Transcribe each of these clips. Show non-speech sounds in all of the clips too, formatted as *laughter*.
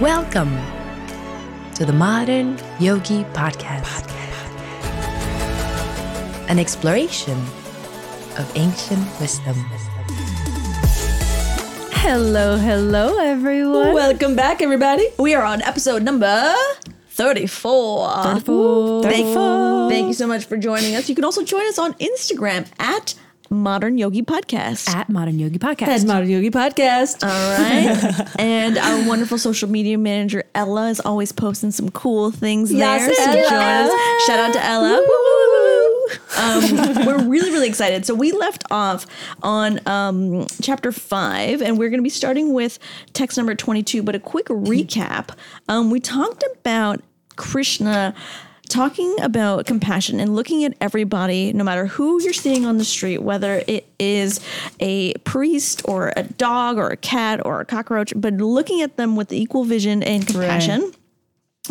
Welcome to the Modern Yogi Podcast, an exploration of ancient wisdom. Hello, hello, everyone. Welcome back, everybody. We are on episode number 34. 34. Thank, 34. thank you so much for joining us. You can also join us on Instagram at Modern Yogi Podcast. At Modern Yogi Podcast. That's Modern Yogi Podcast. All *laughs* right. and our wonderful social media manager, Ella, is always posting some cool things Yes, there. So Ella. Shout out to Ella. Um, we're really, really excited. So we left off on um, chapter five, and we're going to be starting with text number 22. But a quick recap um, we talked about Krishna talking about compassion and looking at everybody, no matter who you're seeing on the street, whether it is a priest or a dog or a cat or a cockroach, but looking at them with equal vision and compassion.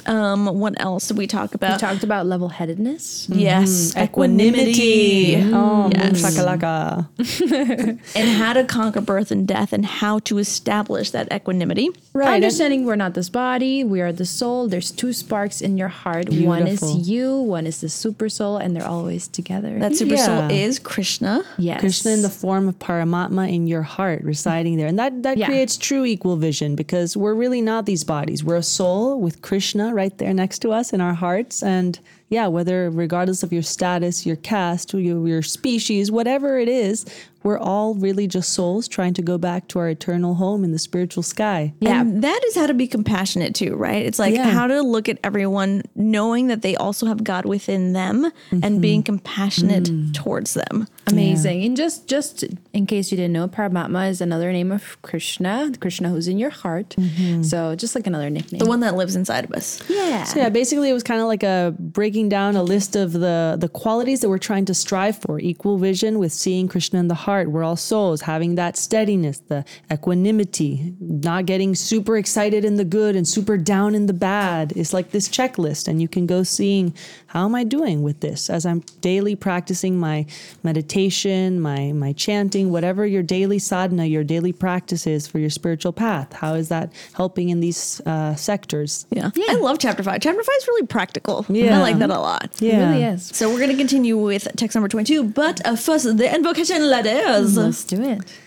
Um, what else did we talk about? we talked about level headedness. Mm-hmm. yes, mm-hmm. Equanimity. equanimity. Mm-hmm. Oh, Yes. shakalaka. *laughs* and how to conquer birth and death and how to establish that equanimity. Right. Understanding we're not this body, we are the soul. There's two sparks in your heart. One is you, one is the super soul, and they're always together. That super soul is Krishna. yes. Krishna in the form of Paramatma in your heart residing there. And that, that Yeah. creates true equal vision because we're really not these bodies. We're a soul with Krishna right there next to us in our hearts. And yeah, whether regardless of your status, your caste, your, your species, whatever it is, we're all really just souls trying to go back to our eternal home in the spiritual sky. Yeah. And that is how to be compassionate too, right? It's like Yeah. how to look at everyone knowing that they also have God within them and mm-hmm. being compassionate mm. towards them. Amazing. And just just in case you didn't know, Paramatma is another name of Krishna, Krishna who's in your heart. Mm-hmm. So just like another nickname. The one that lives inside of us. yeah. So yeah, basically it was kind of like a breaking down a list of the the qualities that we're trying to strive for. Equal vision with seeing Krishna in the heart. We're all souls, having that steadiness, the equanimity, not getting super excited in the good and super down in the bad. It's like this checklist and you can go seeing how am I doing with this as I'm daily practicing my meditation, my my chanting, whatever your daily sadhana, your daily practice is for your spiritual path. How is that helping in these uh, sectors? Yeah. yeah, I love chapter five. Chapter five is really practical. Yeah, I like that a lot. It really is. So we're going to continue with text number 22, but uh, first, the invocation letters. Let's do it.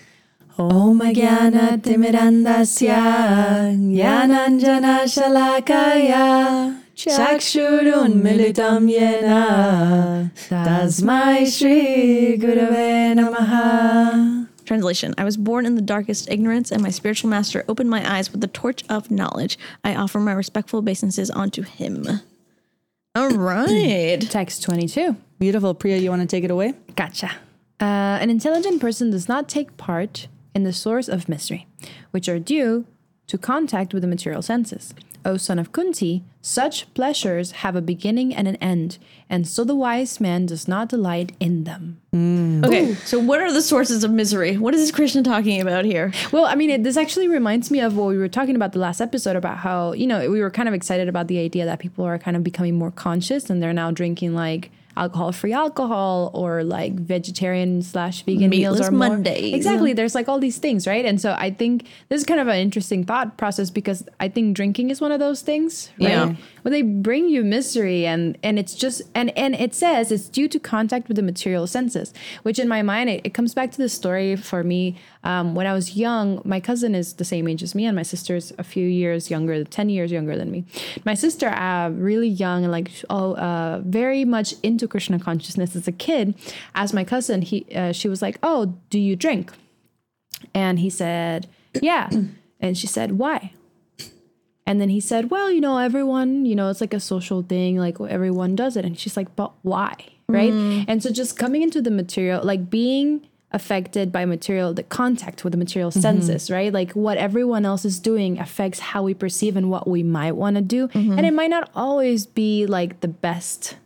Om Jnana Timirandasya Jnananjana Shalakaya Chakshurun Militam Yena Tasmai Shri Gurave Namaha Translation I was born in the darkest ignorance, and my spiritual master opened my eyes with the torch of knowledge. I offer my respectful obeisances unto him. All right. *clears throat* Text 22. Beautiful. Priya, you want to take it away? Gotcha. Uh, an intelligent person does not take part in the source of mystery, which are due to contact with the material senses. O son of Kunti, such pleasures have a beginning and an end, and so the wise man does not delight in them. Okay, so what are the sources of misery? What is Krishna talking about here? Well, I mean, it, this actually reminds me of what we were talking about the last episode about how, you know, we were kind of excited about the idea that people are kind of becoming more conscious and they're now drinking like alcohol free alcohol or like vegetarian slash vegan meals Meatless or more. Mondays. Exactly. There's like all these things, right? And so I think this is kind of an interesting thought process because I think drinking is one of those things, right? Yeah. Where they bring you misery and and it's just and and it says it's due to contact with the material senses, which in my mind it, it comes back to the story for me. Um, when I was young, my cousin is the same age as me, and my sister's a few years younger, ten years younger than me. My sister, uh, really young and like oh, uh, very much into Krishna consciousness as a kid. As my cousin, he uh, she was like, "Oh, do you drink?" And he said, Yeah. *clears throat* And she said, Why? And then he said, Well, you know, everyone, you know, it's like a social thing, like everyone does it. And she's like, But why? Right. And so just coming into the material, like being affected by material, the contact with the material mm-hmm. senses, right? Like what everyone else is doing affects how we perceive and what we might want to do. Mm-hmm. And it might not always be like the best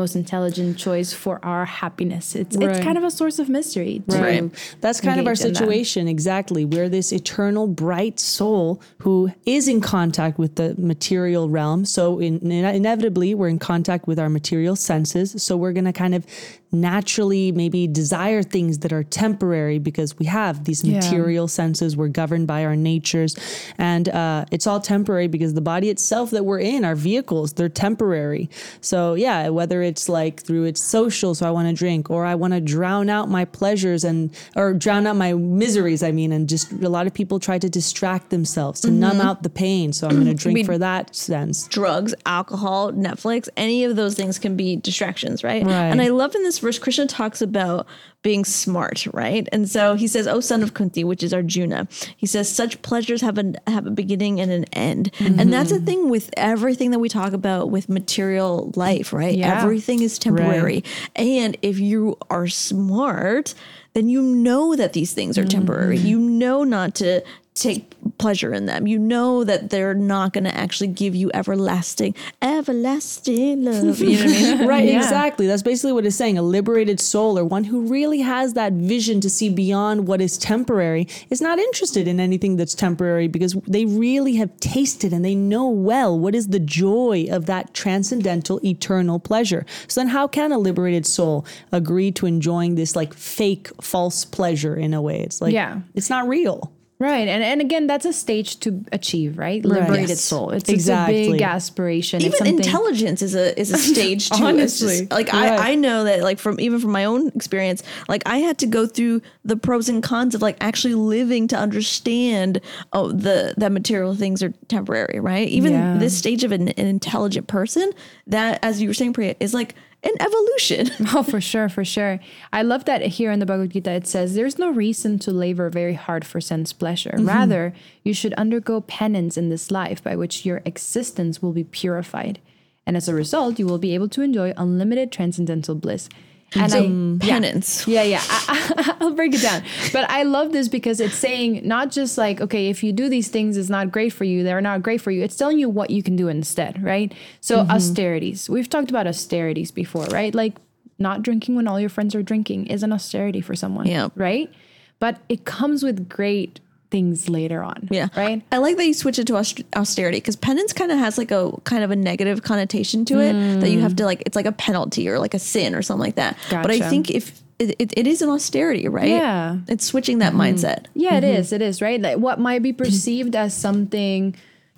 most intelligent choice for our happiness. It's Right. it's kind of a source of mystery. to Right. That's kind of our engage in that. situation. Exactly. We're this eternal, bright soul who is in contact with the material realm. So, in, in- inevitably, we're in contact with our material senses. So, we're going to kind of naturally maybe desire things that are temporary because we have these Yeah. material senses. We're governed by our natures. And uh, it's all temporary because the body itself that we're in, our vehicles, they're temporary. So, yeah, whether it's like through its social, so I want to drink, or I want to drown out my pleasures and, or drown out my miseries, I mean, and just a lot of people try to distract themselves to numb out the pain. So, I'm going to *clears throat* drink We- for that sense. drugs, alcohol, Netflix, any of those things can be distractions, right? Right. And I love in this verse, Krishna talks about being smart, right? And so he says, "O son of Kunti," which is Arjuna. He says, "Such pleasures have a have a beginning and an end," and mm-hmm. that's the thing with everything that we talk about with material life, right? Yeah. Everything is temporary, and if you are smart, then you know that these things are mm-hmm. temporary. You know not to take pleasure in them. You know that they're not going to actually give you everlasting, everlasting love. You know what I mean? *laughs* Right, Yeah. exactly. That's basically what it's saying. A liberated soul or one who really has that vision to see beyond what is temporary is not interested in anything that's temporary because they really have tasted and they know well what is the joy of that transcendental eternal pleasure. So then how can a liberated soul agree to enjoying this like fake false pleasure in a way? It's like Yeah. it's not real. Right. And and again, that's a stage to achieve, right? Liberated Yes. soul. It's, Exactly. it's a big aspiration. Even intelligence is a is a *laughs* stage too. It's Honestly. just- like Right. I, I know that like from even from my own experience, like I had to go through the pros and cons of like actually living to understand oh the that material things are temporary, right? Even Yeah. this stage of an, an intelligent person, that as you were saying, Priya, is like an evolution. *laughs* Oh, for sure, for sure. I love that here in the Bhagavad Gita it says there's no reason to labor very hard for sense pleasure. Mm-hmm. Rather, you should undergo penance in this life by which your existence will be purified. And as a result, you will be able to enjoy unlimited transcendental bliss. And I. Penance. Yeah, yeah. I, *laughs* will break it down. But I love this because it's saying not just like, okay, if you do these things, it's not great for you. They're not great for you. It's telling you what you can do instead, right? So mm-hmm. austerities. We've talked about austerities before, right? Like not drinking when all your friends are drinking is an austerity for someone, Yeah. right? But it comes with great things later on, Yeah. right? I like that you switch it to austerity because penance kind of has like a kind of a negative connotation to it that you have to like, it's like a penalty or like a sin or something like that. But I think if it, it, it is an austerity, right? Yeah. It's switching that mm-hmm. mindset. Yeah, it mm-hmm. is. It is, right? Like what might be mm-hmm. perceived as something,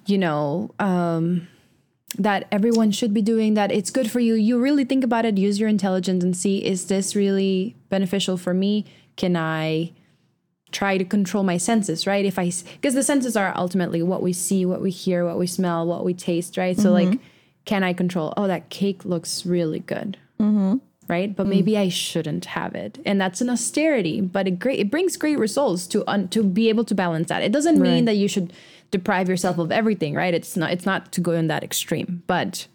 you know, um, that everyone should be doing, that it's good for you. You really think about it, use your intelligence and see is this really beneficial for me? Can I try to control my senses, right? If I, because the senses are ultimately what we see, what we hear, what we smell, what we taste, right? So, like, mm-hmm. can I control, oh, that cake looks really good mm-hmm. right? But mm. maybe I shouldn't have it, and that's an austerity. But it great it brings great results to un, to be able to balance that. It doesn't mean that you should deprive yourself of everything, right? It's not it's not to go in that extreme, but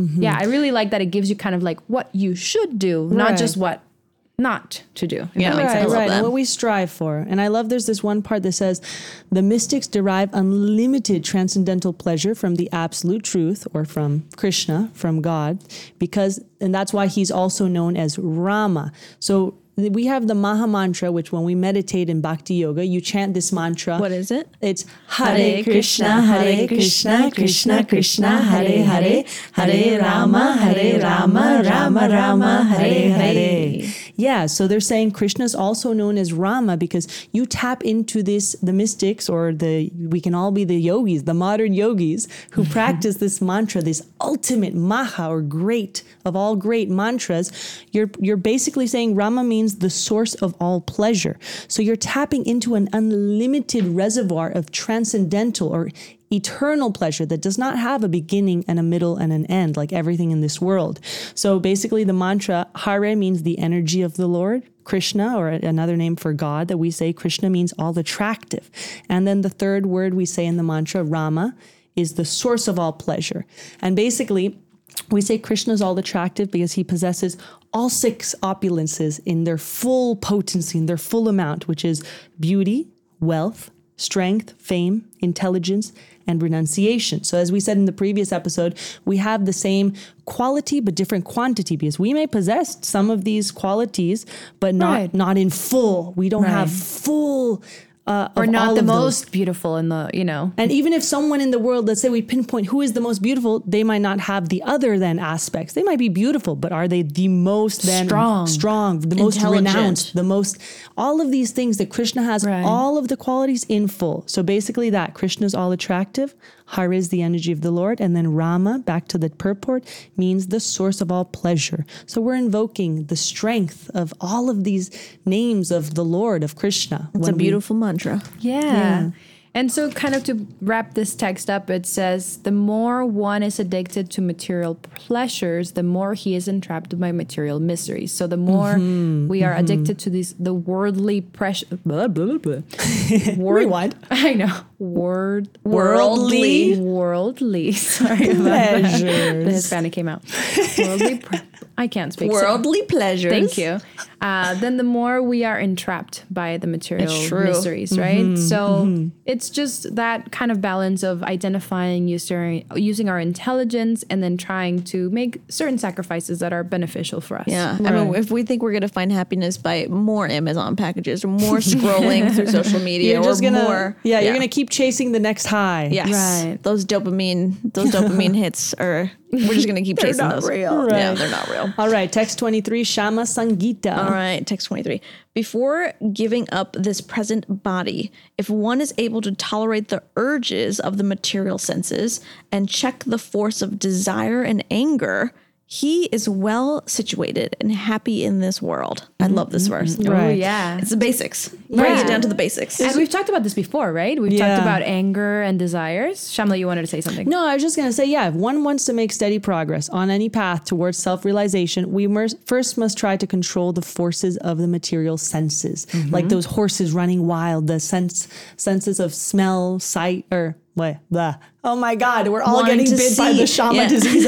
mm-hmm. yeah, I really like that it gives you kind of like what you should do, not just what not to do. If Yeah. that makes right, sense. right. what we strive for. And I love there's this one part that says the mystics derive unlimited transcendental pleasure from the absolute truth or from Krishna, from God, because, and that's why he's also known as Rama. So we have the Maha Mantra, which when we meditate in Bhakti Yoga, you chant this mantra. What is it? It's Hare Krishna, Hare Krishna, Krishna Krishna, Hare Hare, Hare Rama, Hare Rama, Rama Rama, Hare Hare. Yeah, so they're saying Krishna is also known as Rama because you tap into this, the mystics or the, we can all be the yogis, the modern yogis who *laughs* practice this mantra, this ultimate maha or great of all great mantras. You're, you're basically saying Rama means the source of all pleasure. So you're tapping into an unlimited reservoir of transcendental or eternal pleasure that does not have a beginning and a middle and an end like everything in this world. So basically the mantra Hare means the energy of the Lord. Krishna, or another name for God that we say, Krishna means all attractive. And then the third word we say in the mantra, Rama, is the source of all pleasure. And basically, we say Krishna is all attractive because he possesses all six opulences in their full potency, in their full amount, which is beauty, wealth, strength, fame, intelligence, and renunciation. So, as we said in the previous episode, we have the same quality but different quantity because we may possess some of these qualities, but not Right. not in full. We don't have full uh, Or not the most beautiful in the, you know. And even if someone in the world, let's say we pinpoint who is the most beautiful, they might not have the other than aspects. They might be beautiful, but are they the most then Strong. strong, the most renounced, the most all of these things that Krishna has Right. all of the qualities in full. So basically that krishna is all attractive, Har is the energy of the Lord, and then Rama, back to the purport, means the source of all pleasure. So we're invoking the strength of all of these names of the Lord of Krishna. It's a beautiful mantra. Yeah. And so, kind of to wrap this text up, it says, The more one is addicted to material pleasures, the more he is entrapped by material miseries. So, the more mm-hmm, we are mm-hmm. addicted to these, the worldly pressure. Blah, blah, blah. *laughs* Word- Rewind. *laughs* I know. Word. Worldly. Worldly. *laughs* Sorry. Pleasures. The Hispanic came out. Worldly. Pre- I can't speak. so- Worldly pleasures. Thank you. Uh, then the more we are entrapped by the material It's true. miseries, right? Mm-hmm. So mm-hmm. it's just that kind of balance of identifying using using our intelligence and then trying to make certain sacrifices that are beneficial for us. Yeah. I mean, if we think we're going to find happiness by more Amazon packages or more *laughs* scrolling through social media You're or just gonna, more. yeah, you're gonna keep chasing the next high. Yes. Right. Those dopamine, those dopamine *laughs* hits are, we're just going to keep chasing not those. real. Yeah, they're not real. All right, text 23, Shama Sangita. Uh, All right, text 23. Before giving up this present body, if one is able to tolerate the urges of the material senses and check the force of desire and anger, he is well situated and happy in this world. I love this mm-hmm, mm-hmm. verse. Oh yeah. It's the basics. Bring Yeah. it down to the basics. and we've talked about this before, right? We've Yeah. talked about anger and desires. Shamla, you wanted to say something. No, I was just going to say, yeah, if one wants to make steady progress on any path towards self realization, we must, first must try to control the forces of the material senses, mm-hmm. like those horses running wild, the sense senses of smell, sight, or what? Blah. Oh my God, we're all Wanting getting to bit by the Shama yeah. disease.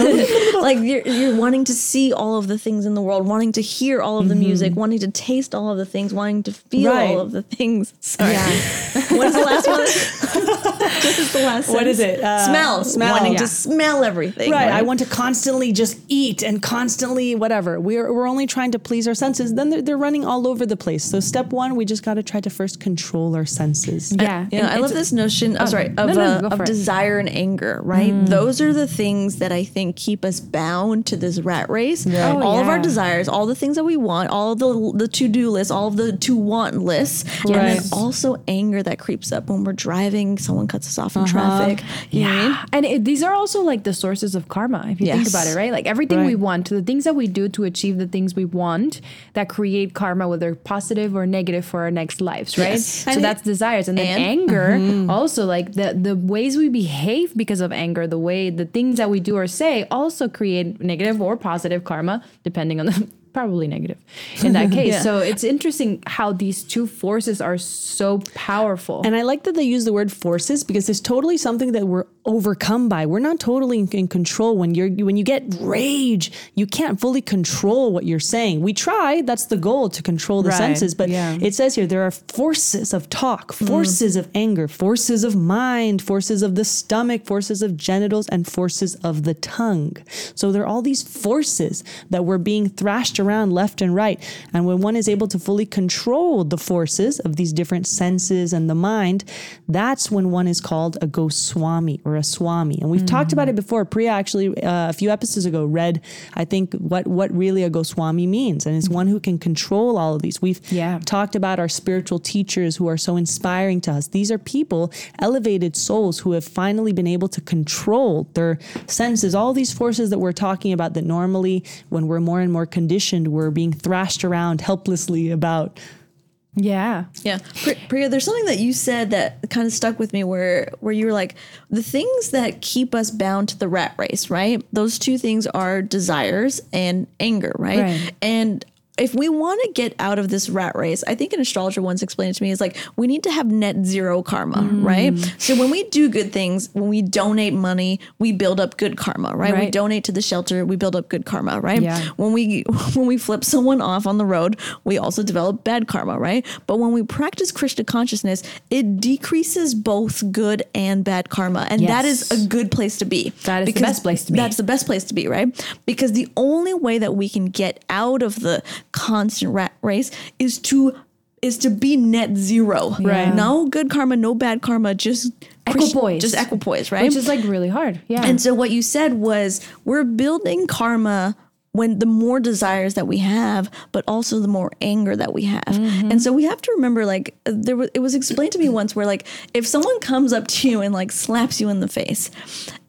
*laughs* like you're, you're wanting to see all of the things in the world, wanting to hear all of the mm-hmm. music, wanting to taste all of the things, wanting to feel Right. all of the things. Sorry. *laughs* what is the last *laughs* one? What is the last What is sentence? it? Uh, smell. smell. Wanting Yeah. to smell everything. Right. I want to constantly just eat and constantly whatever. We're, we're only trying to please our senses. Then they're, they're running all over the place. So, step one, we just got to try to first control our senses. Yeah. You know, I love this notion. Oh, sorry, no, of, no, uh, of desire and anger. Right, those are the things that I think keep us bound to this rat race. Oh, all of our desires, all the things that we want, all the the to do lists, all of the to want lists, and then also anger that creeps up when we're driving. Someone cuts us off in uh-huh. traffic. You know mean? And it, these are also like the sources of karma, if you think about it, right? Like everything we want, the things that we do to achieve the things we want that create karma, whether positive or negative for our next lives, right? Yes. So And that's desires. And then And- anger, mm-hmm. also like the, the ways we behave because of anger, the way the things that we do or say also create negative or positive karma, depending on the. Probably negative in that *laughs* case. Yeah. So it's interesting how these two forces are so powerful. And I like that they use the word forces because it's totally something that we're overcome by. We're not totally in, in control when you're when you get rage, you can't fully control what you're saying. We try, that's the goal to control the Right, senses, but yeah. it says here there are forces of talk, forces of anger, forces of mind, forces of the stomach, forces of genitals and forces of the tongue. So there are all these forces that were being thrashed around left and right. And when one is able to fully control the forces of these different senses and the mind, that's when one is called a Goswami or a Swami. And we've talked about it before. Priya actually uh, a few episodes ago read, I think, what what really a Goswami means, and it's one who can control all of these. We've Yeah. talked about our spiritual teachers who are so inspiring to us. These are people, elevated souls who have finally been able to control their senses, all these forces that we're talking about that normally, when we're more and more conditioned, we're being thrashed around helplessly about. yeah. Yeah, Pri- Priya, there's something that you said that kind of stuck with me, where where you were like, the things that keep us bound to the rat race, right? Those two things are desires and anger, right? Right. And if we want to get out of this rat race, I think an astrologer once explained it to me is like we need to have net zero karma, Mm. right? So when we do good things, when we donate money, we build up good karma, right? We donate to the shelter, we build up good karma, right? Yeah. When we *laughs* when we flip someone off on the road, we also develop bad karma, right? But when we practice Krishna consciousness, it decreases both good and bad karma, and that is a good place to be. That is the best place to be. That's the best place to be, right? Because the only way that we can get out of the constant rat race is to is to be net zero. Right. No good karma, no bad karma, just Equipoise. Just equipoise, right? which is like really hard. Yeah. And so what you said was we're building karma when the more desires that we have, but also the more anger that we have. Mm-hmm. And so we have to remember like there was it was explained to me once where like if someone comes up to you and like slaps you in the face,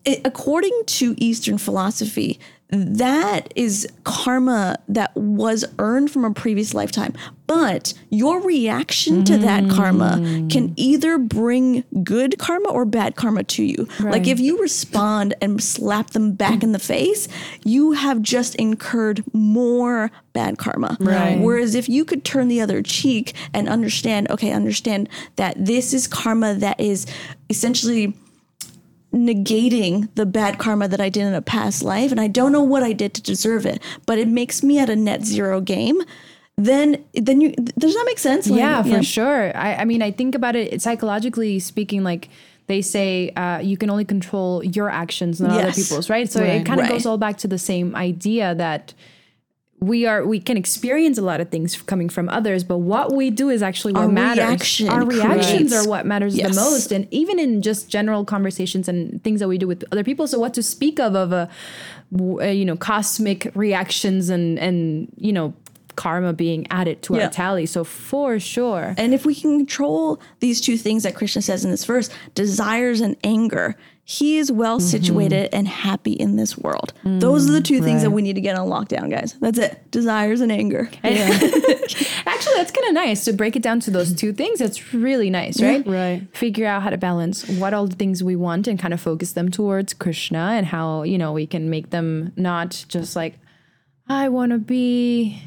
it, according to Eastern philosophy, that is karma that was earned from a previous lifetime. But your reaction to that mm. karma can either bring good karma or bad karma to you. Like if you respond and slap them back in the face, you have just incurred more bad karma. Right. Whereas if you could turn the other cheek and understand, okay, understand that this is karma that is essentially negating the bad karma that I did in a past life, and I don't know what I did to deserve it, but it makes me at a net zero game. Then, then you does that make sense? Like, yeah, for sure. I, I mean, I think about it psychologically speaking, like they say uh, you can only control your actions, not other people's, right? So Right. it kind of Right. goes all back to the same idea that we are we can experience a lot of things coming from others, but what we do is actually what Our matters. reaction Our reactions creates- are what matters Yes. the most, and even in just general conversations and things that we do with other people. So what to speak of of a, uh, you know cosmic reactions and and you know karma being added to Yeah. our tally. So for sure. And if we can control these two things that Krishna says in this verse, desires and anger, he is well mm-hmm. situated and happy in this world. Mm, those are the two things that we need to get on lockdown, guys. That's it. Desires and anger. *laughs* *laughs* Actually, that's kind of nice to break it down to those two things. It's really nice, right? right. Figure out how to balance what all the things we want and kind of focus them towards Krishna and how, you know, we can make them not just like, I want to be,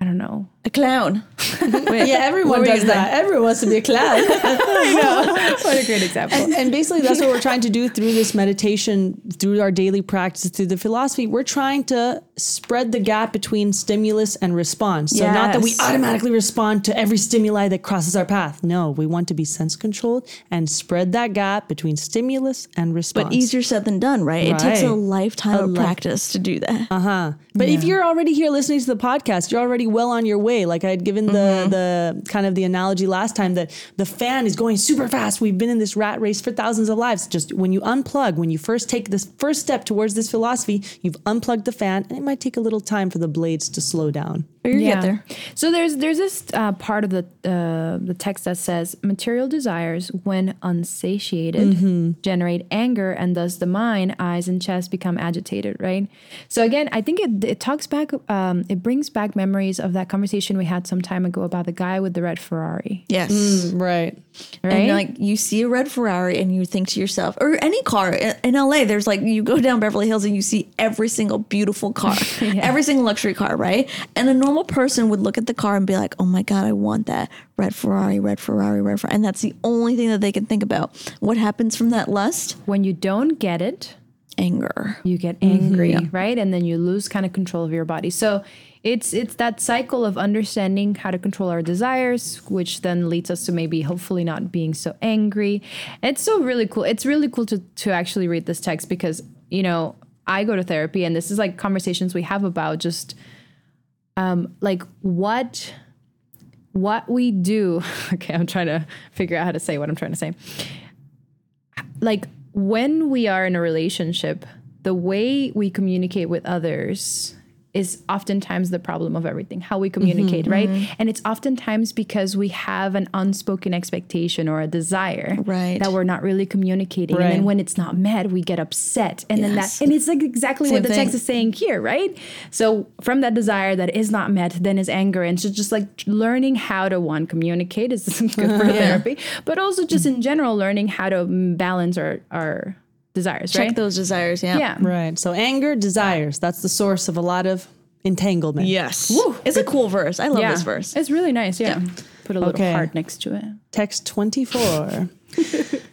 I don't know. A clown. *laughs* Yeah, everyone does that. Everyone wants to be a clown. *laughs* *laughs* What a great example. and, and basically, that's what we're trying to do through this meditation, through our daily practice, through the philosophy. We're trying to spread the gap between stimulus and response. So, not that we automatically respond to every stimuli that crosses our path. No, we want to be sense controlled and spread that gap between stimulus and response. But easier said than done, right? It takes a Right. lifetime of practice to do that. Uh-huh. But if you're already here listening to the podcast, you're already well on your way. Like I had given the mm-hmm. the kind of the analogy last time that the fan is going super fast. We've been in this rat race for thousands of lives. Just when you unplug, when you first take this first step towards this philosophy, you've unplugged the fan, and it might take a little time for the blades to slow down. But you get there. So there's there's this uh, part of the uh, the text that says material desires, when unsatiated, Mm-hmm. generate anger, and thus the mind, eyes, and chest become agitated. Right. So again, I think it it talks back, um, it brings back memories of that conversation we had some time ago about the guy with the red Ferrari. Yes. Right. Right. And like you see a red Ferrari and you think to yourself, or any car in in LA, there's like you go down Beverly Hills and you see every single beautiful car, *laughs* every single luxury car, right? And a normal person would look at the car and be like, oh my God, I want that red Ferrari, red Ferrari, red Ferrari. And that's the only thing that they can think about. What happens from that lust? when you don't get it, Anger. you get angry, mm-hmm. right? And then you lose kind of control of your body. So it's it's that cycle of understanding how to control our desires, which then leads us to maybe hopefully not being so angry. It's so really cool. It's really cool to to actually read this text because, you know, I go to therapy and this is like conversations we have about just um like what what we do. *laughs* Okay, I'm trying to figure out how to say what I'm trying to say like when we are in a relationship, the way we communicate with others is oftentimes the problem of everything how we communicate mm-hmm, right? Mm-hmm. and it's oftentimes because we have an unspoken expectation or a desire Right. that we're not really communicating. And then when it's not met we get upset. And then Yes. that and it's like exactly Same what the text is saying here right? So from that desire that is not met then is anger. And so just like learning how to one communicate is *laughs* good for *laughs* therapy but also just in general learning how to balance our our desires Check right those desires. Yeah. yeah Right. So anger, desires, that's the source of a lot of entanglement. Yes. It's a cool verse. I love yeah this verse. it's really nice yeah, put a little Okay. heart next to it Text 24. *laughs*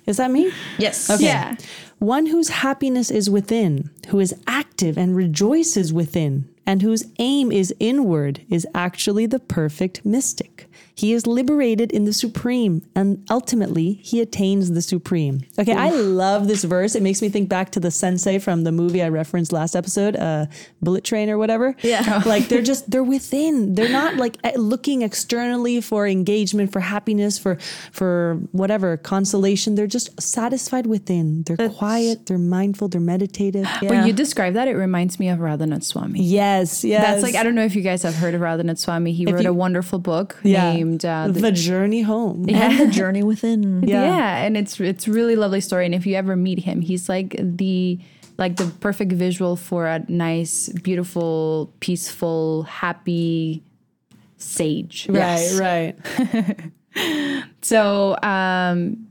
Is that me? Yes. Okay. Yeah. One whose happiness is within, who is active and rejoices within, and whose aim is inward is actually the perfect mystic. He is liberated in the supreme, and ultimately he attains the supreme. Okay, I love this verse. It makes me think back to the sensei from the movie I referenced last episode, uh, Bullet Train or whatever. Yeah. *laughs* like they're just they're within. They're not like eh, looking externally for engagement, for happiness, for for whatever consolation. They're just satisfied within. They're quiet. They're mindful. They're meditative. Yeah. When you describe that, it reminds me of Radhanath Swami. Yes, yes. That's like I don't know if you guys have heard of Radhanath Swami. He wrote you- a wonderful book Yeah. named uh, the, journey home. and the journey within. *laughs* yeah. and it's it's really lovely story. And if you ever meet him, he's like the like the perfect visual for a nice, beautiful, peaceful, happy sage. Right, right. *laughs* So, um,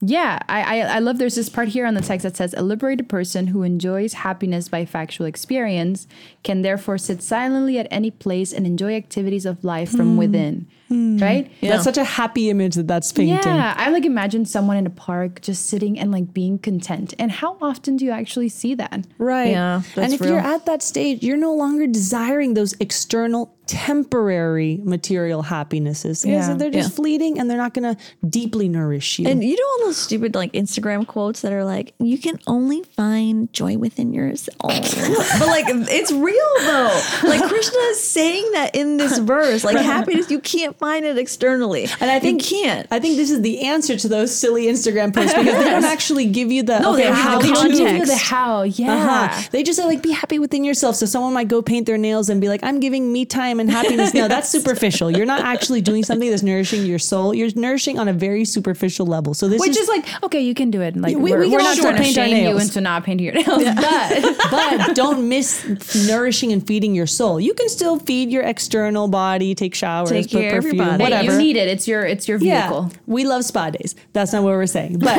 yeah, I, I, I love there's this part here on the text that says a liberated person who enjoys happiness by factual experience can therefore sit silently at any place and enjoy activities of life from hmm. within. Hmm. Right? That's such a happy image that that's painting. Yeah, I like imagine someone in a park just sitting and like being content. And how often do you actually see that? Right. Yeah, and if real. you're at that stage, you're no longer desiring those external, temporary material happinesses. Yeah. they're just Yeah. fleeting and they're not going to deeply nourish you. And you know all those stupid like Instagram quotes that are like, "You can only find joy within yourself," *laughs* but like it's real though. Like Krishna is saying that in this *laughs* verse, like happiness, you can't find it externally, And I think you can't. I think this is the answer to those silly Instagram posts because they don't *laughs* actually give you the No, they okay, don't give how the to- context. Give you the how, yeah. Uh-huh. They just say like be happy within yourself. So someone might go paint their nails and be like, I'm giving me time and happiness. No, that's *laughs* superficial. You're not actually doing something that's nourishing your soul. You're nourishing on a very superficial level. So this Which is is like, okay, you can do it. Like We- we're, we can we're not do trying to paint shame you nails. into not painting your *laughs* nails, but *laughs* but don't miss nourishing and feeding your soul. You can still feed your external body, take showers, Take put care of your perfume, body. whatever. you need it. It's your it's your vehicle. Yeah, we love spa days. That's not what we're saying. But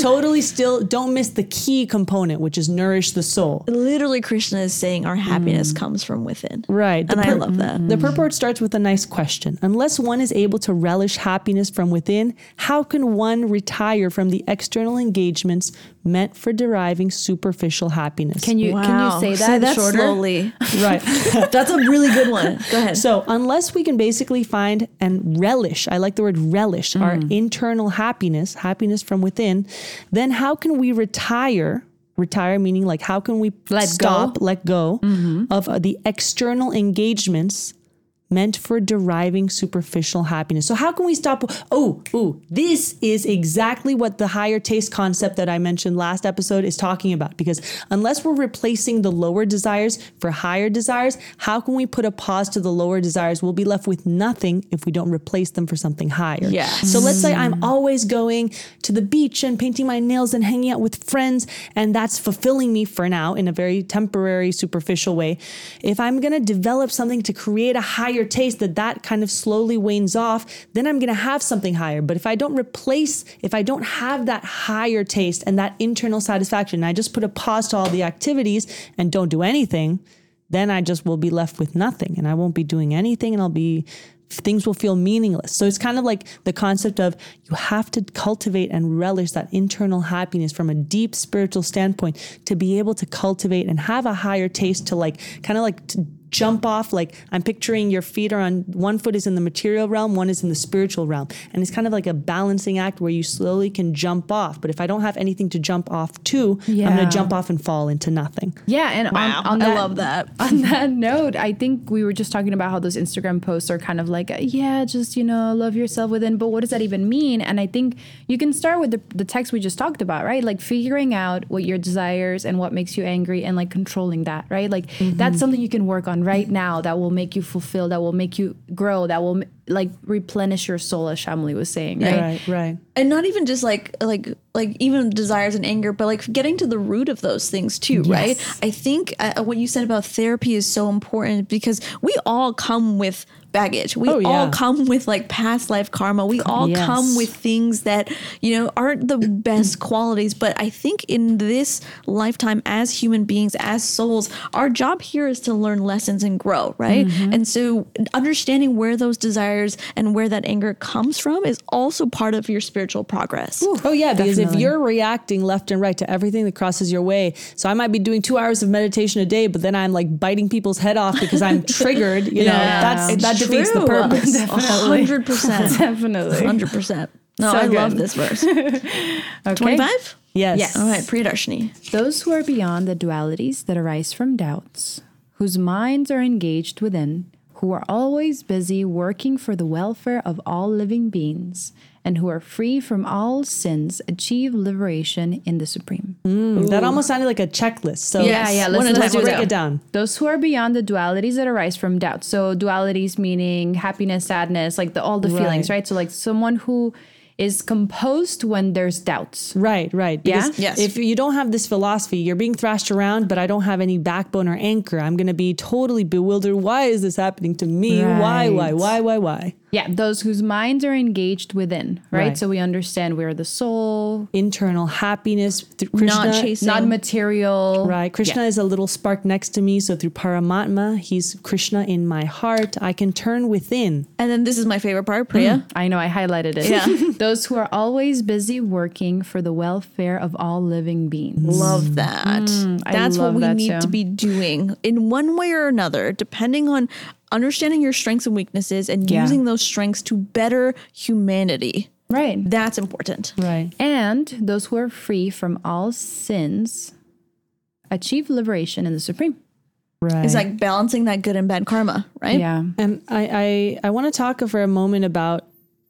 totally still don't miss the key component, which is nourish the soul. Literally, Krishna is saying our happiness mm. comes from within. Right. The and I love that. The purport starts with a nice question. Unless one is able to relish happiness from within, how can one retire from the external engagements meant for deriving superficial happiness? Can you can you say that Say that shorter? slowly. *laughs* right. *laughs* That's a really good one. Go ahead. So, unless we can basically find and relish, I like the word relish, our mm. internal happiness, happiness from within, then how can we retire? Retire meaning like how can we Let go. stop, let go of uh, the external engagements meant for deriving superficial happiness. So how can we stop? Oh, ooh, this is exactly what the higher taste concept that I mentioned last episode is talking about. Because unless we're replacing the lower desires for higher desires, how can we put a pause to the lower desires? We'll be left with nothing if we don't replace them for something higher. Yes. So let's say I'm always going to the beach and painting my nails and hanging out with friends, and that's fulfilling me for now in a very temporary, superficial way. If I'm gonna develop something to create a higher taste that that kind of slowly wanes off, then I'm gonna have something higher. But if I don't replace, if I don't have that higher taste and that internal satisfaction, I just put a pause to all the activities and don't do anything, then I just will be left with nothing and I won't be doing anything and I'll be things will feel meaningless. So it's kind of like the concept of you have to cultivate and relish that internal happiness from a deep spiritual standpoint to be able to cultivate and have a higher taste to like kind of like to jump off like I'm picturing your feet are on one foot is in the material realm, one is in the spiritual realm. And it's kind of like a balancing act where you slowly can jump off. But if I don't have anything to jump off to, I'm gonna jump off and fall into nothing. Yeah, and Wow, on, on I love that. *laughs* On that note, I think we were just talking about how those Instagram posts are kind of like, yeah, just you know, love yourself within. But what does that even mean? And I think you can start with the, the text we just talked about, right? Like figuring out what your desires and what makes you angry, and like controlling that, right? Like that's mm-hmm. something you can work on right now that will make you fulfill, that will make you grow, that will like replenish your soul, as Shamli was saying, right? Right, right. and not even just like like like even desires and anger but like getting to the root of those things too right? I think uh, what you said about therapy is so important because we all come with baggage. We Oh, all come with like past life karma. We all Yes. come with things that you know aren't the *clears throat* best qualities. But i think in this lifetime as human beings as souls our job here is to learn lessons and grow right? And so understanding where those desires and where that anger comes from is also part of your spiritual progress Oh yeah, because if if you're reacting left and right to everything that crosses your way, so I might be doing two hours of meditation a day, but then I'm like biting people's head off because I'm *laughs* triggered. You know, Yeah. that's It's that defeats the purpose. *laughs* A hundred percent. Definitely. Hundred percent. *laughs* No, So I love this verse. Okay. Twenty-five. Yes. Yes. All right, Priya Darshini. Those who are beyond the dualities that arise from doubts, whose minds are engaged within, who are always busy working for the welfare of all living beings, and who are free from all sins, achieve liberation in the Supreme. Mm, that almost sounded like a checklist. So Yeah, yeah, let's, one at a let's time, break we'll it down. Those who are beyond the dualities that arise from doubt. So dualities meaning happiness, sadness, like the all the feelings, Right. right? So like someone who is composed when there's doubts. Right, right. Yeah? Yes. if you don't have this philosophy, you're being thrashed around, but I don't have any backbone or anchor. I'm going to be totally bewildered. Why is this happening to me? Why, why, why, why, why? Yeah, those whose minds are engaged within, right? Right. So we understand we're the soul, Internal happiness. Through Krishna, Not chasing. not material. Right. Krishna is a little spark next to me. So through Paramatma, he's Krishna in my heart. I can turn within. And then this is my favorite part, Priya. I know I highlighted it. Yeah. *laughs* Those who are always busy working for the welfare of all living beings. Love that. Mm, I That's love what we that need too. to be doing in one way or another, depending on understanding your strengths and weaknesses and Yeah. using those strengths to better humanity. Right. That's important. Right. And those who are free from all sins achieve liberation in the Supreme. Right. It's like balancing that good and bad karma, right? Yeah. And I, I, I want to talk for a moment about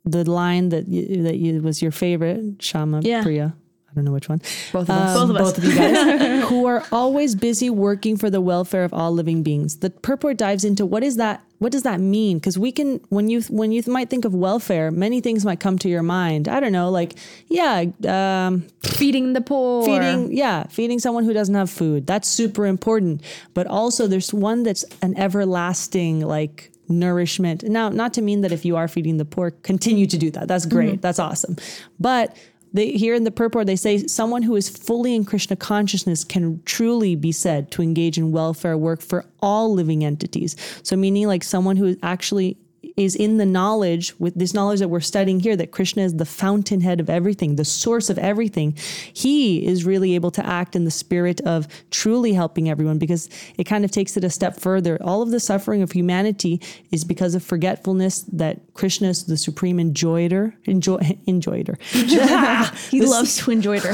the line that you, that you, was your favorite, Shama Yeah. Priya. I don't know which one. Both of us. Um, Both of us. Both of you guys, *laughs* who are always busy working for the welfare of all living beings. The purport dives into what is that? What does that mean? Because we can, when you when you might think of welfare, many things might come to your mind. I don't know, like yeah, um, Feeding the poor. feeding yeah feeding someone who doesn't have food that's super important but also there's one that's an everlasting like nourishment now not to mean that if you are feeding the poor continue to do that that's great that's awesome but they, here in the purport, they say someone who is fully in Krishna consciousness can truly be said to engage in welfare work for all living entities. So, meaning like someone who actually is in the knowledge with this knowledge that we're studying here that Krishna is the fountainhead of everything, the source of everything. He is really able to act in the spirit of truly helping everyone because it kind of takes it a step further. All of the suffering of humanity is because of forgetfulness that Krishna is the supreme enjoyer, enjoy, *laughs* enjoyer. *laughs* He loves to enjoy her.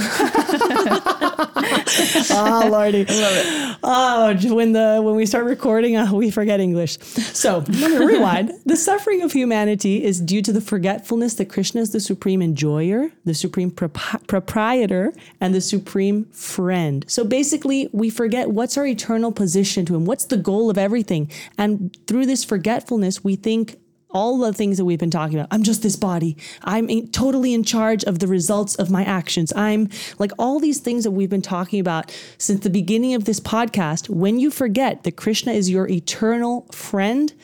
oh *laughs* lordy, I love it. Oh, when the when we start recording, uh, we forget English. So rewind. The suffering of humanity is due to the forgetfulness that Krishna is the supreme enjoyer, the supreme prop- proprietor, and the supreme friend. So basically, we forget what's our eternal position to Him. What's the goal of everything? And through this forgetfulness, we think all the things that we've been talking about. I'm just this body. I'm totally in charge of the results of my actions. I'm like all these things that we've been talking about since the beginning of this podcast. When you forget that Krishna is your eternal friend,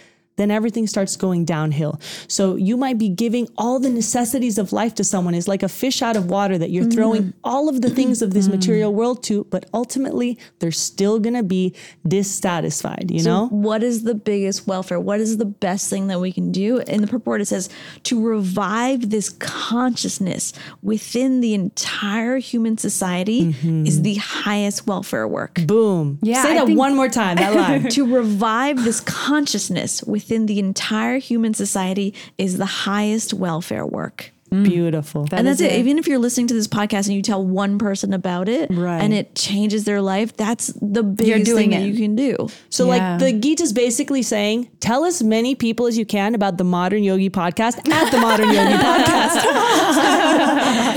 then everything starts going downhill. So you might be giving all the necessities of life to someone is like a fish out of water that you're throwing mm-hmm. all of the things of this mm-hmm. material world to, but ultimately they're still going to be dissatisfied, you know? What is the biggest welfare? What is the best thing that we can do? In the purport, it says to revive this consciousness within the entire human society mm-hmm. is the highest welfare work. Boom. Yeah, Say I that think- one more time, that *laughs* line. to revive this consciousness within the entire human society is the highest welfare work. Mm. Beautiful. and that's it. it. Even if you're listening to this podcast and you tell one person about it Right. and it changes their life, that's the biggest doing thing that you can do. So, Yeah. like, the Gita is basically saying, tell as many people as you can about the Modern Yogi podcast at the Modern Yogi *laughs* podcast.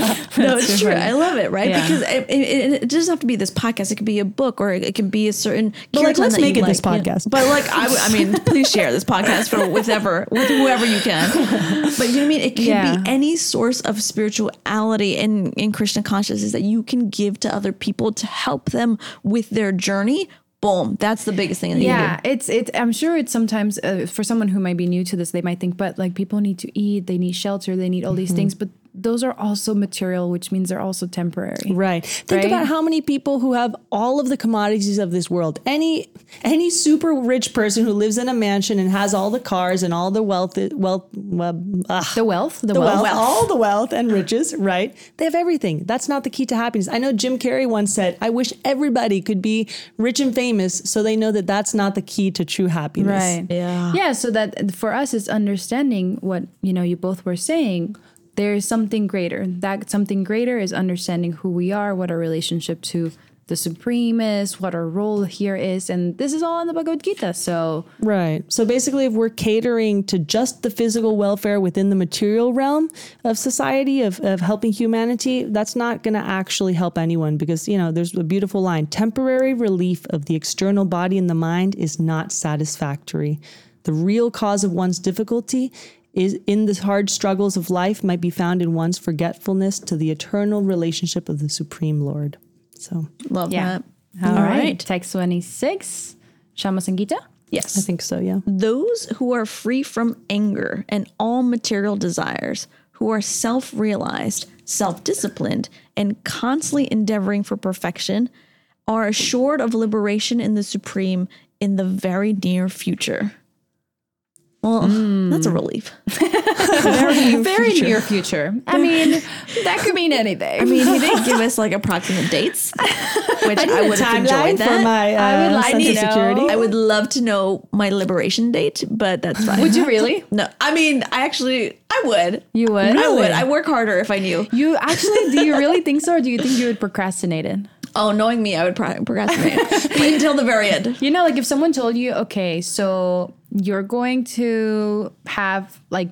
*laughs* no, it's true. I love it, right? Yeah. Because it, it, it doesn't have to be this podcast. It could be a book or it can be a certain. But, like, let's make it this like. Yeah. podcast. But like, I, I mean, *laughs* please share this podcast for with ever with whoever you can. But you know what I mean? It can Yeah. be any source of spirituality in in Krishna consciousness that you can give to other people to help them with their journey. Boom, that's the biggest thing that Yeah, it's it. I'm sure it's sometimes uh, for someone who might be new to this, they might think, but like people need to eat, they need shelter, they need all these things. But those are also material, which means they're also temporary. Right. Think Right? about how many people who have all of the commodities of this world. Any any super rich person who lives in a mansion and has all the cars and all the wealth wealth well, ah, The wealth, the, the wealth. wealth, all the wealth and riches, right? They have everything. That's not the key to happiness. I know Jim Carrey once said, "I wish everybody could be rich and famous so they know that that's not the key to true happiness." Right. Yeah. Yeah. So that for us it's understanding what, you know, you both were saying. There's something greater. That something greater is understanding who we are, what our relationship to the Supreme is, what our role here is. And this is all in the Bhagavad Gita. So Right. So basically, if we're catering to just the physical welfare within the material realm of society, of, of helping humanity, that's not going to actually help anyone because, you know, there's a beautiful line temporary relief of the external body and the mind is not satisfactory. The real cause of one's difficulty is in the hard struggles of life might be found in one's forgetfulness to the eternal relationship of the Supreme Lord. So Love Yeah. that. all right. Text 26, Shama Sangita. Yes. I think so, yeah. those who are free from anger and all material desires, who are self realized, self disciplined, and constantly endeavoring for perfection, are assured of liberation in the Supreme in the very near future. Well, that's a relief. *laughs* Very, very near future. I mean, that could mean anything. I mean, he didn't give us like approximate dates, *laughs* which I, would have enjoyed that. for my uh, I would like to know. security. I would love to know my liberation date, but that's fine. would you really? *laughs* No, I mean, I actually, I would. You would? I would. I work harder if I knew. You actually, do you really think so, or do you think you would procrastinate it? Oh, knowing me, I would pro- procrastinate until the very end. You know, like if someone told you, okay, so you're going to have like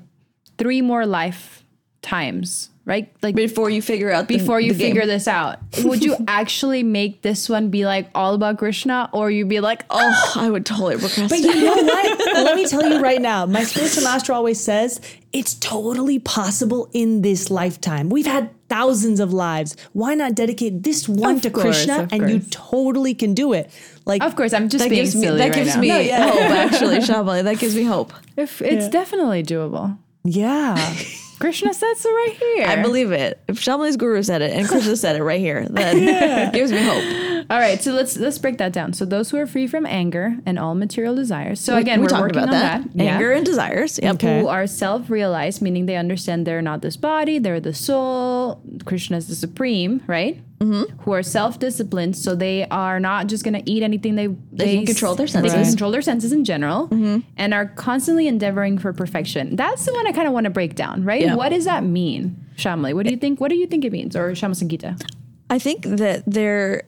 three more lifetimes, right? Like Before you figure out the- before you the game. figure this out, would you *laughs* actually make this one be like all about Krishna, or you'd be like, oh, Oh, I would totally But you know what? *laughs* Let me tell you right now. My spiritual master always says it's totally possible in this lifetime. We've had thousands of lives. Why not dedicate this one Of to course, Krishna and you totally can do it? Like of course, I'm just that being gives me silly that right gives now. me No, yeah. hope. *laughs* Actually, Shabali, that gives me hope. If it's definitely doable. yeah. *laughs* Krishna said so right here. I believe it. If Shabali's guru said it and Krishna said it right here, then *laughs* it gives me hope. All right, so let's let's break that down. So those who are free from anger and all material desires. So again, we we're talked working about on that. that. Yeah. Anger and desires. Yep. Okay. Who are self-realized, meaning they understand they're not this body, they're the soul. Krishna is the supreme, right? Mm-hmm. Who are self-disciplined, so they are not just going to eat anything they They can control their senses. Mm-hmm. can control their senses in general, and are constantly endeavoring for perfection. That's the one I kind of want to break down, right? Yeah. What does that mean, Shamli? What do you think? What do you think it means, or Shama Sankita? I think that there,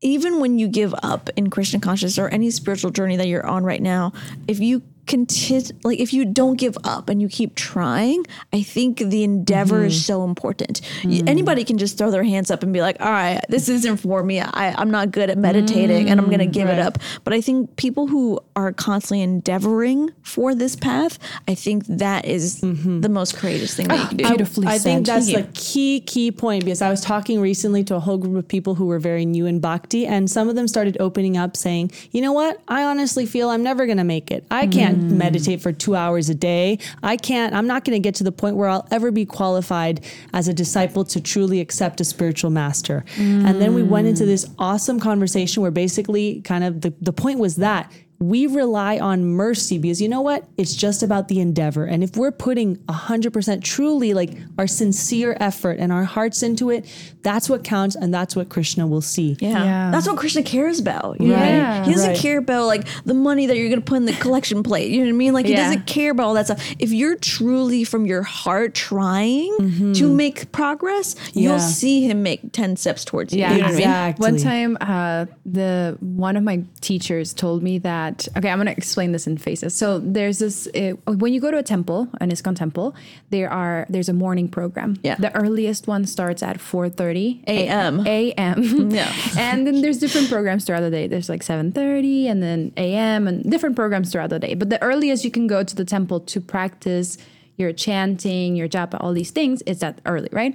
even when you give up in Krishna consciousness or any spiritual journey that you're on right now, if you continue, like if you don't give up and you keep trying, I think the endeavor is mm-hmm. so important. Y- mm-hmm. Anybody can just throw their hands up and be like, all right, this isn't for me. I, I'm not good at meditating and I'm going to mm-hmm. give it up. But I think people who are constantly endeavoring for this path, I think that is the most courageous thing that ah, you can do. Beautifully I think that's Thank the key, key point because I was talking recently to a whole group of people who were very new in bhakti, and some of them started opening up saying, you know what? I honestly feel I'm never going to make it. I can't Mm. meditate for two hours a day. I can't, I'm not going to get to the point where I'll ever be qualified as a disciple to truly accept a spiritual master. And then we went into this awesome conversation where basically, kind of, the, the point was that we rely on mercy because you know what? It's just about the endeavor. And if we're putting 100% truly like our sincere effort and our hearts into it, that's what counts and that's what Krishna will see. Yeah. Yeah. That's what Krishna cares about. You know what I Right. mean? He doesn't Right. care about like the money that you're gonna put in the collection plate. You know what I mean? Like he Yeah. doesn't care about all that stuff. If you're truly from your heart trying Mm-hmm. to make progress, you'll see him make 10 steps towards you. Yeah, You know what I mean? Exactly. One time, uh, the one of my teachers told me that. Okay, I'm gonna explain this in phases. So there's this uh, when you go to a temple, an ISKCON temple, there are there's a morning program. Yeah. the earliest one starts at 4:30 AM. A.M. *laughs* Yeah. and then there's different programs throughout the day. There's like 7:30 and then A.M. and different programs throughout the day. But the earliest you can go to the temple to practice your chanting, your japa, all these things, is that early, right?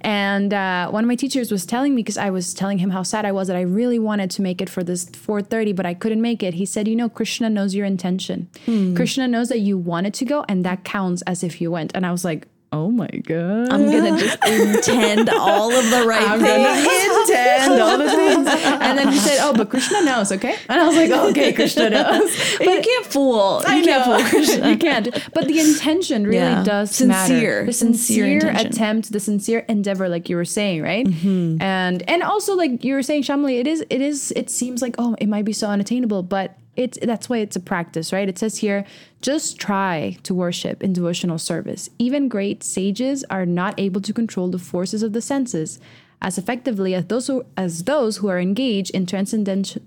And uh, one of my teachers was telling me because I was telling him how sad I was that I really wanted to make it for this 4:30, but I couldn't make it. He said, "You know, Krishna knows your intention. Krishna knows that you wanted to go, and that counts as if you went." And I was like, oh my god, I'm gonna just *laughs* intend all of the right I'm things. gonna intend all the things. And then he said, "Oh, but Krishna knows, okay?" And I was like, "Okay, *laughs* Krishna knows." But you can't fool. You I can't know. fool *laughs* Krishna. you can't. But the intention really Yeah. does Sincere. matter. The Sincere sincere, attempt, the sincere endeavor, like you were saying, right? Mm-hmm. And and also like you were saying, Shamli, it is it is it seems like oh, it might be so unattainable, but it's that's why it's a practice, right? It says here, just try to worship in devotional service. Even great sages are not able to control the forces of the senses as effectively as those who, as those who are engaged in transcendental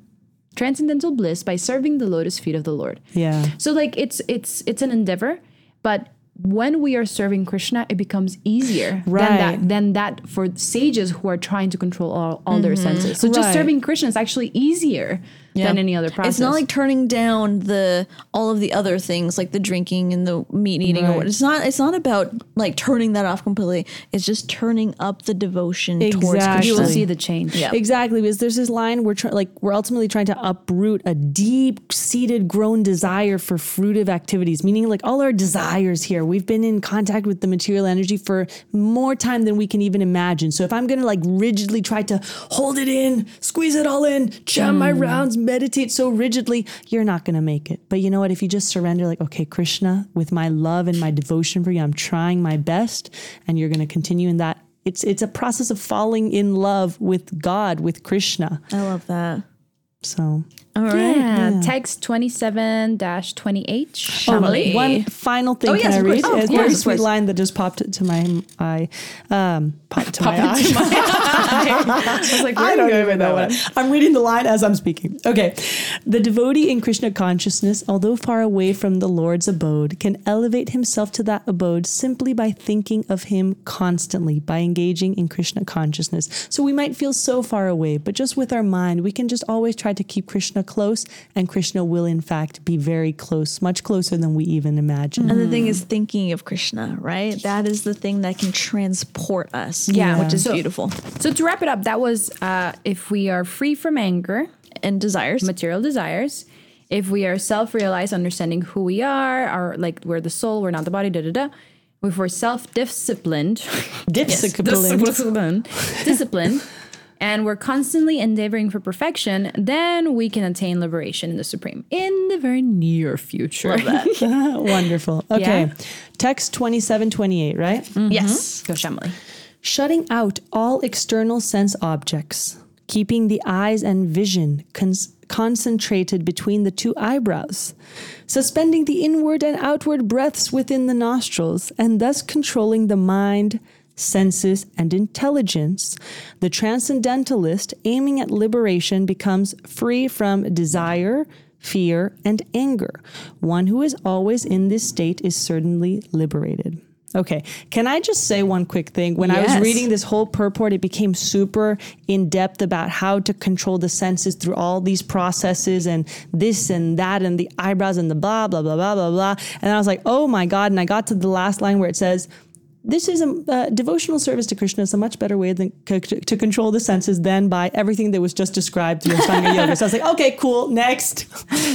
transcendental bliss by serving the lotus feet of the Lord. Yeah. So like it's it's it's an endeavor, but when we are serving Krishna, it becomes easier than that than that for sages who are trying to control all, all their senses. So just Mm-hmm. Serving Krishna is actually easier than any other process. It's not like turning down the all of the other things like the drinking and the meat eating or Right. what. It's not. It's not about like turning that off completely. It's just turning up the devotion towards Exactly. You will see the change. Yeah. Exactly, because there's this line we're trying, like we're ultimately trying to uproot a deep-seated, grown desire for fruitive activities. Meaning, like all our desires here, we've been in contact with the material energy for more time than we can even imagine. So if I'm gonna like rigidly try to hold it in, squeeze it all in, chant my mm. rounds, meditate so rigidly, you're not gonna make it. But you know what? If you just surrender, like, okay, Krishna, with my love and my devotion for you, I'm trying my best, and you're gonna continue in that it's it's a process of falling in love with God, with Krishna. I love that. So All right. Yeah, text 27 28. Oh, Shamali. one final thing Oh, can yes, I read? course. Oh, There's a of sweet line that just popped to my eye. Um, popped to my *laughs* eye. I was like, I don't even know what I- I'm reading the line as I'm speaking. Okay. The devotee in Krishna consciousness, although far away from the Lord's abode, can elevate himself to that abode simply by thinking of him constantly, by engaging in Krishna consciousness. So we might feel so far away, but just with our mind, we can just always try to keep Krishna close, and Krishna will, in fact, be very close, much closer than we even imagine. And the thing is thinking of Krishna, right? That is the thing that can transport us. Yeah. Which is So- beautiful. So to wrap it up, that was uh, if we are free from anger, And desires. material desires, if we are self-realized, understanding who we are, our like we're the soul, we're not the body, da da da. If we're self-disciplined, *laughs* Disciplined. disciplined, *laughs* disciplined, and we're constantly endeavoring for perfection, then we can attain liberation in the supreme in the very near future. Love that. *laughs* Wonderful. Okay. Yeah. Text 2728, right? Yes. Go Shamali. Shutting out all external sense objects, keeping the eyes and vision cons- concentrated between the two eyebrows, suspending the inward and outward breaths within the nostrils, and thus controlling the mind, senses, and intelligence, the transcendentalist aiming at liberation becomes free from desire, fear, and anger. One who is always in this state is certainly liberated. Okay, can I just say one quick thing? When I was reading this whole purport, it became super in depth about how to control the senses through all these processes and this and that and the eyebrows and the blah, blah, blah, blah, blah, blah. And I was like, oh my God. And I got to the last line where it says, this is a uh, devotional service to Krishna is a much better way than c- to, to control the senses than by everything that was just described through Ashtanga *laughs* yoga. So I was like, okay, cool, next.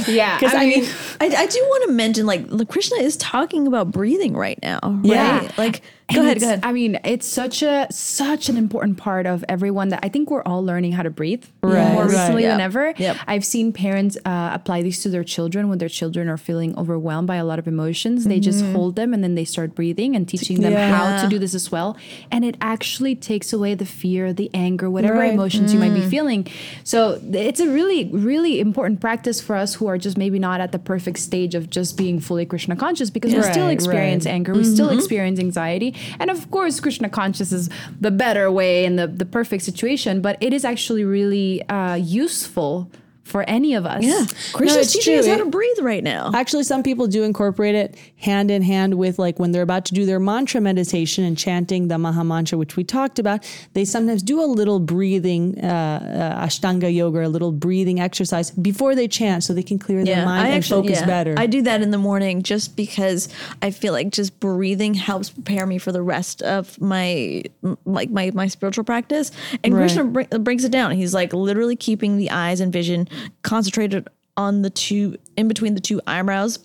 Yeah, Because I, mean, I, I do want to mention like the Krishna is talking about breathing right now. Right? Yeah. Like And go ahead, go ahead. I mean, it's such a such an important part of everyone that I think we're all learning how to breathe Right, more right. recently than ever. yep. I've seen parents uh, apply these to their children when their children are feeling overwhelmed by a lot of emotions. They just mm-hmm. hold them and then they start breathing and teaching them Yeah. how to do this as well. And it actually takes away the fear, the anger, whatever Right. emotions you might be mm. feeling. So it's a really, really important practice for us who are just maybe not at the perfect stage of just being fully Krishna conscious because we still experience right. anger, we still mm-hmm. experience anxiety. And of course, Krishna conscious is the better way and the, the perfect situation, but it is actually really uh, useful for any of us. yeah. Krishna's it's teaching us how to breathe right now. Actually, some people do incorporate it hand in hand with like when they're about to do their mantra meditation and chanting the Maha Mantra, which we talked about. They sometimes do a little breathing, uh, uh, Ashtanga yoga, or a little breathing exercise before they chant, so they can clear their mind and focus yeah, better. I do that in the morning just because I feel like just breathing helps prepare me for the rest of my like my, my spiritual practice. And Right. Krishna br- brings it down. He's like literally keeping the eyes and vision concentrated on the two in between the two eyebrows.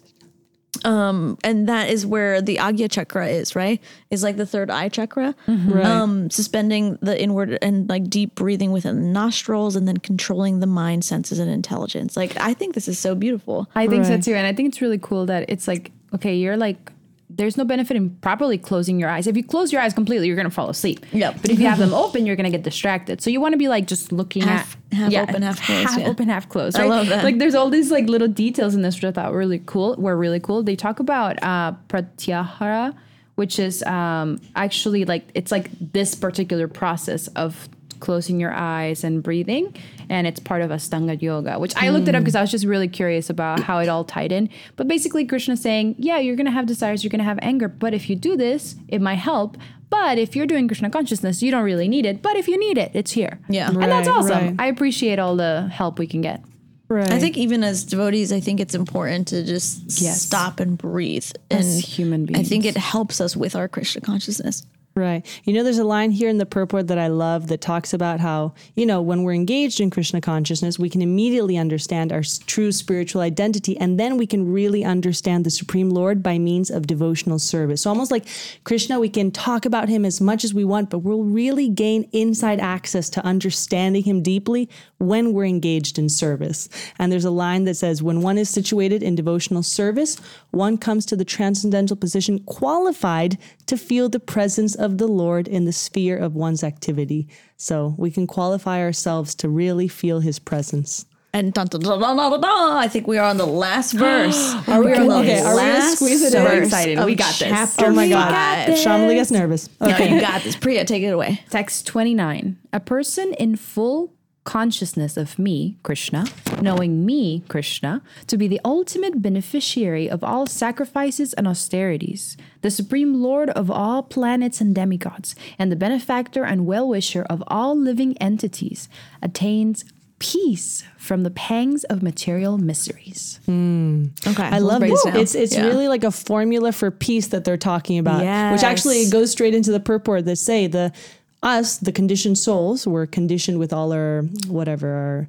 um, and that is where the Agya chakra is, right? Is like the third eye chakra. Right. Um, suspending the inward and like deep breathing within the nostrils and then controlling the mind, senses, and intelligence. Like, I think this is so beautiful. I think Right. so too. And I think it's really cool that it's like, okay, you're like, there's no benefit in properly closing your eyes. If you close your eyes completely, you're going to fall asleep. Yep. But if you have them *laughs* open, you're going to get distracted. So you want to be like just looking Half- at half open, half closed, Half yeah. open, half closed. I love that. Like there's all these like little details in this which I thought were really cool. Were really cool. They talk about uh, pratyahara, which is um, actually like it's like this particular process of closing your eyes and breathing and it's part of Ashtanga yoga which I looked it up hmm. because I was just really curious about how it all tied in but basically Krishna's saying yeah you're gonna have desires you're gonna have anger but if you do this it might help but if you're doing Krishna consciousness you don't really need it but if you need it it's here Yeah. and that's awesome right. I appreciate all the help we can get Right. I think even as devotees, I think it's important to just Yes. stop and breathe. As and human beings. I think it helps us with our Krishna consciousness. Right. You know, there's a line here in the purport that I love that talks about how, you know, when we're engaged in Krishna consciousness, we can immediately understand our true spiritual identity. And then we can really understand the Supreme Lord by means of devotional service. So almost like Krishna, we can talk about him as much as we want, but we'll really gain inside access to understanding him deeply when we're engaged in service. And there's a line that says, when one is situated in devotional service, one comes to the transcendental position qualified to feel the presence of the Lord in the sphere of one's activity. So we can qualify ourselves to really feel his presence. And dun, dun, dun, dun, dun, dun, dun, I think we are on the last *gasps* verse. Oh are we on the okay, are we gonna last squeeze it in? verse excited. We got this. Chapter Oh my five. God. Shamali gets nervous. No, Okay. you got this. Priya, take it away. Text 29. A person in full consciousness of me, Krishna, knowing me, Krishna, to be the ultimate beneficiary of all sacrifices and austerities, the supreme lord of all planets and demigods, and the benefactor and well wisher of all living entities, attains peace from the pangs of material miseries. Hmm. Okay. I love this. It's it's really like a formula for peace that they're talking about, which actually goes straight into the purport that say the us, the conditioned souls, we're conditioned with all our whatever our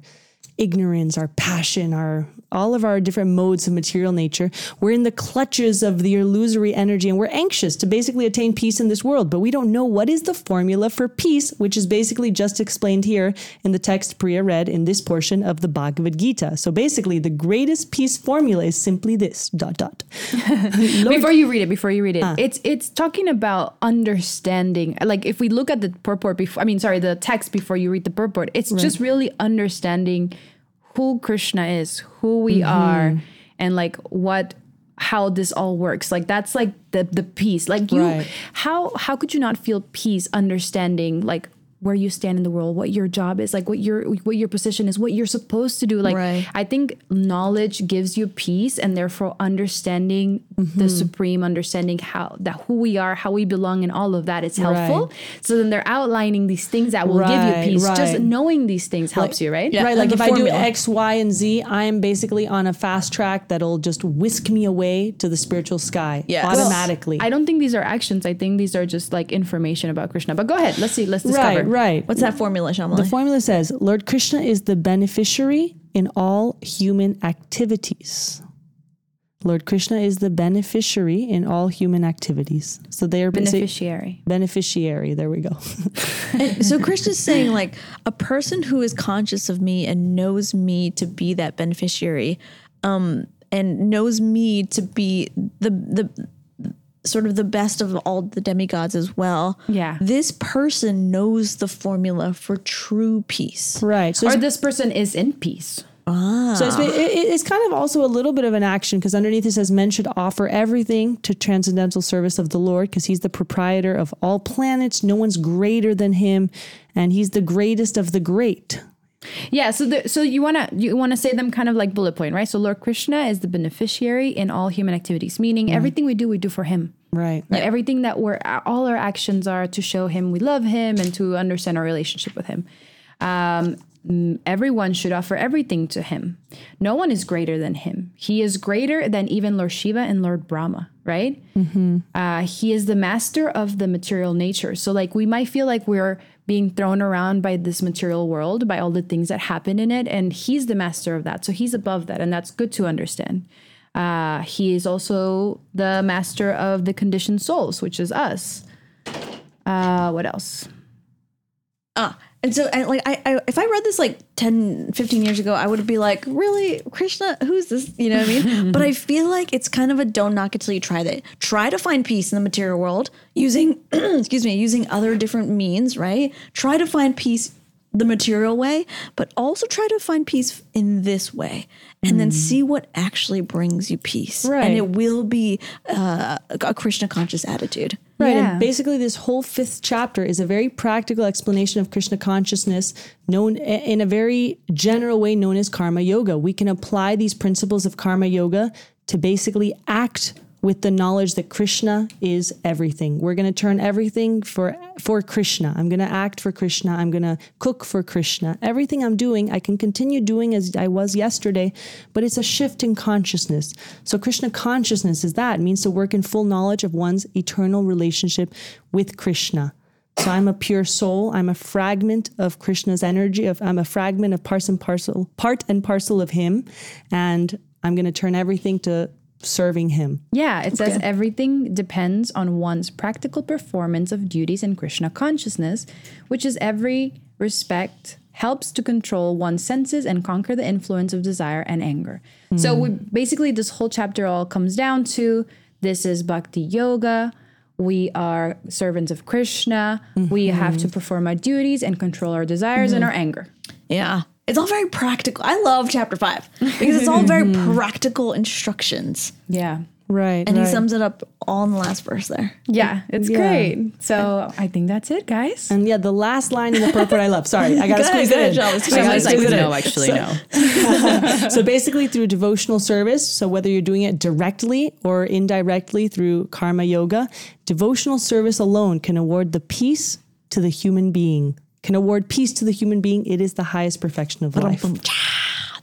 ignorance, our passion, our all of our different modes of material nature. We're in the clutches of the illusory energy and we're anxious to basically attain peace in this world, but we don't know what is the formula for peace, which is basically just explained here in the text Priya read in this portion of the Bhagavad Gita. So basically, the greatest peace formula is simply this dot dot. *laughs* before you read it, before you read it, ah. it's it's talking about understanding. Like if we look at the purport before, I mean, sorry, the text before you read the purport, it's just really understanding who Krishna is, who we mm-hmm. are, and like what how this all works. Like that's like the the peace. Like you, Right. how how could you not feel peace understanding like where you stand in the world, what your job is, like what your what your position is, what you're supposed to do. Like Right. I think knowledge gives you peace and therefore understanding the mm-hmm. supreme understanding how that who we are, how we belong and all of that is helpful. So then they're outlining these things that will Right, give you peace. Just knowing these things helps you, right? Yeah. right, like like if the I do. X, Y, and Z, I am basically on a fast track that'll just whisk me away to the spiritual sky Yes. Well, automatically. I don't think these are actions. I think these are just like information about Krishna. But go ahead. Let's see. Let's right, discover. Right. What's that formula, Shamali? The formula says Lord Krishna is the beneficiary in all human activities. Lord Krishna is the beneficiary in all human activities. So they are Beneficiary. beneficiary. There we go. *laughs* So Krishna's saying like a person who is conscious of me and knows me to be that beneficiary, um, and knows me to be the the sort of the best of all the demigods as well. Yeah. This person knows the formula for true peace. right. So Or this person is in peace. Ah. so it's, it, it- it's kind of also a little bit of an action because underneath it says men should offer everything to transcendental service of the Lord because he's the proprietor of all planets. No one's greater than him, and he's the greatest of the great. Yeah, so the, so you wanna you wanna say them kind of like bullet point, right? So Lord Krishna is the beneficiary in all human activities, meaning everything we do, we do for Him. Right. Right? Everything that we're all our actions are to show Him we love Him and to understand our relationship with Him. Um, mm, everyone should offer everything to Him. No one is greater than Him. He is greater than even Lord Shiva and Lord Brahma, right? uh, he is the master of the material nature. So, like, we might feel like we're being thrown around by this material world, by all the things that happen in it, and he's the master of that. So, he's above that, and that's good to understand. Uh, he is also the master of the conditioned souls, which is us. Uh, what else? Ah, and so I, like I, I if I read this like 10 15 years ago i would be like really krishna? Who's this? You know what i mean? *laughs* But i feel like it's kind of a don't knock it till you try that. Try to find peace in the material world using *clears throat* excuse me using other different means right? Try to find peace the material way but also try to find peace in this way and then see what actually brings you peace Right. and it will be uh, a krishna conscious attitude Right. Yeah. And basically, this whole fifth chapter is a very practical explanation of Krishna consciousness, known in a very general way, known as karma yoga. We can apply these principles of karma yoga to basically act with the knowledge that Krishna is everything. We're going to turn everything for for Krishna. I'm going to act for Krishna. I'm going to cook for Krishna. Everything I'm doing, I can continue doing as I was yesterday, but it's a shift in consciousness. So Krishna consciousness is that. It means to work in full knowledge of one's eternal relationship with Krishna. So I'm a pure soul. I'm a fragment of Krishna's energy. Of I'm a fragment of and parcel, part and parcel of Him, and I'm going to turn everything to serving Him. Yeah, it says everything depends on one's practical performance of duties in Krishna consciousness, which is every respect helps to control one's senses and conquer the influence of desire and anger. So we, mm-hmm. basically this whole chapter all comes down to this is bhakti yoga. We are servants of Krishna. We have to mm-hmm. perform our duties and control our desires and mm-hmm. our anger. Yeah. It's all very practical. I love chapter five because it's all very *laughs* mm-hmm. practical instructions. Yeah. Right. And he sums it up all in the last verse there. Yeah, it's Yeah. great. So I think that's it, guys. And yeah, the last line in the purport I love. Sorry, I got to Go squeeze ahead, it in. ahead, Charles. I gotta I like, squeeze it in. no, actually, no. *laughs* So basically, through devotional service, so whether you're doing it directly or indirectly through karma yoga, devotional service alone can award the peace to the human being. Can award peace to the human being. It is the highest perfection of life.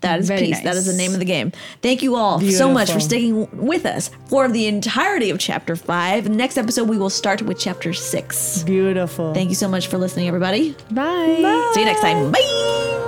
That is Very peace. That is the name of the game. Thank you all so much for sticking with us for the entirety of chapter five. Next episode, we will start with chapter six. Beautiful. Thank you so much for listening, everybody. Bye. See you next time. Bye.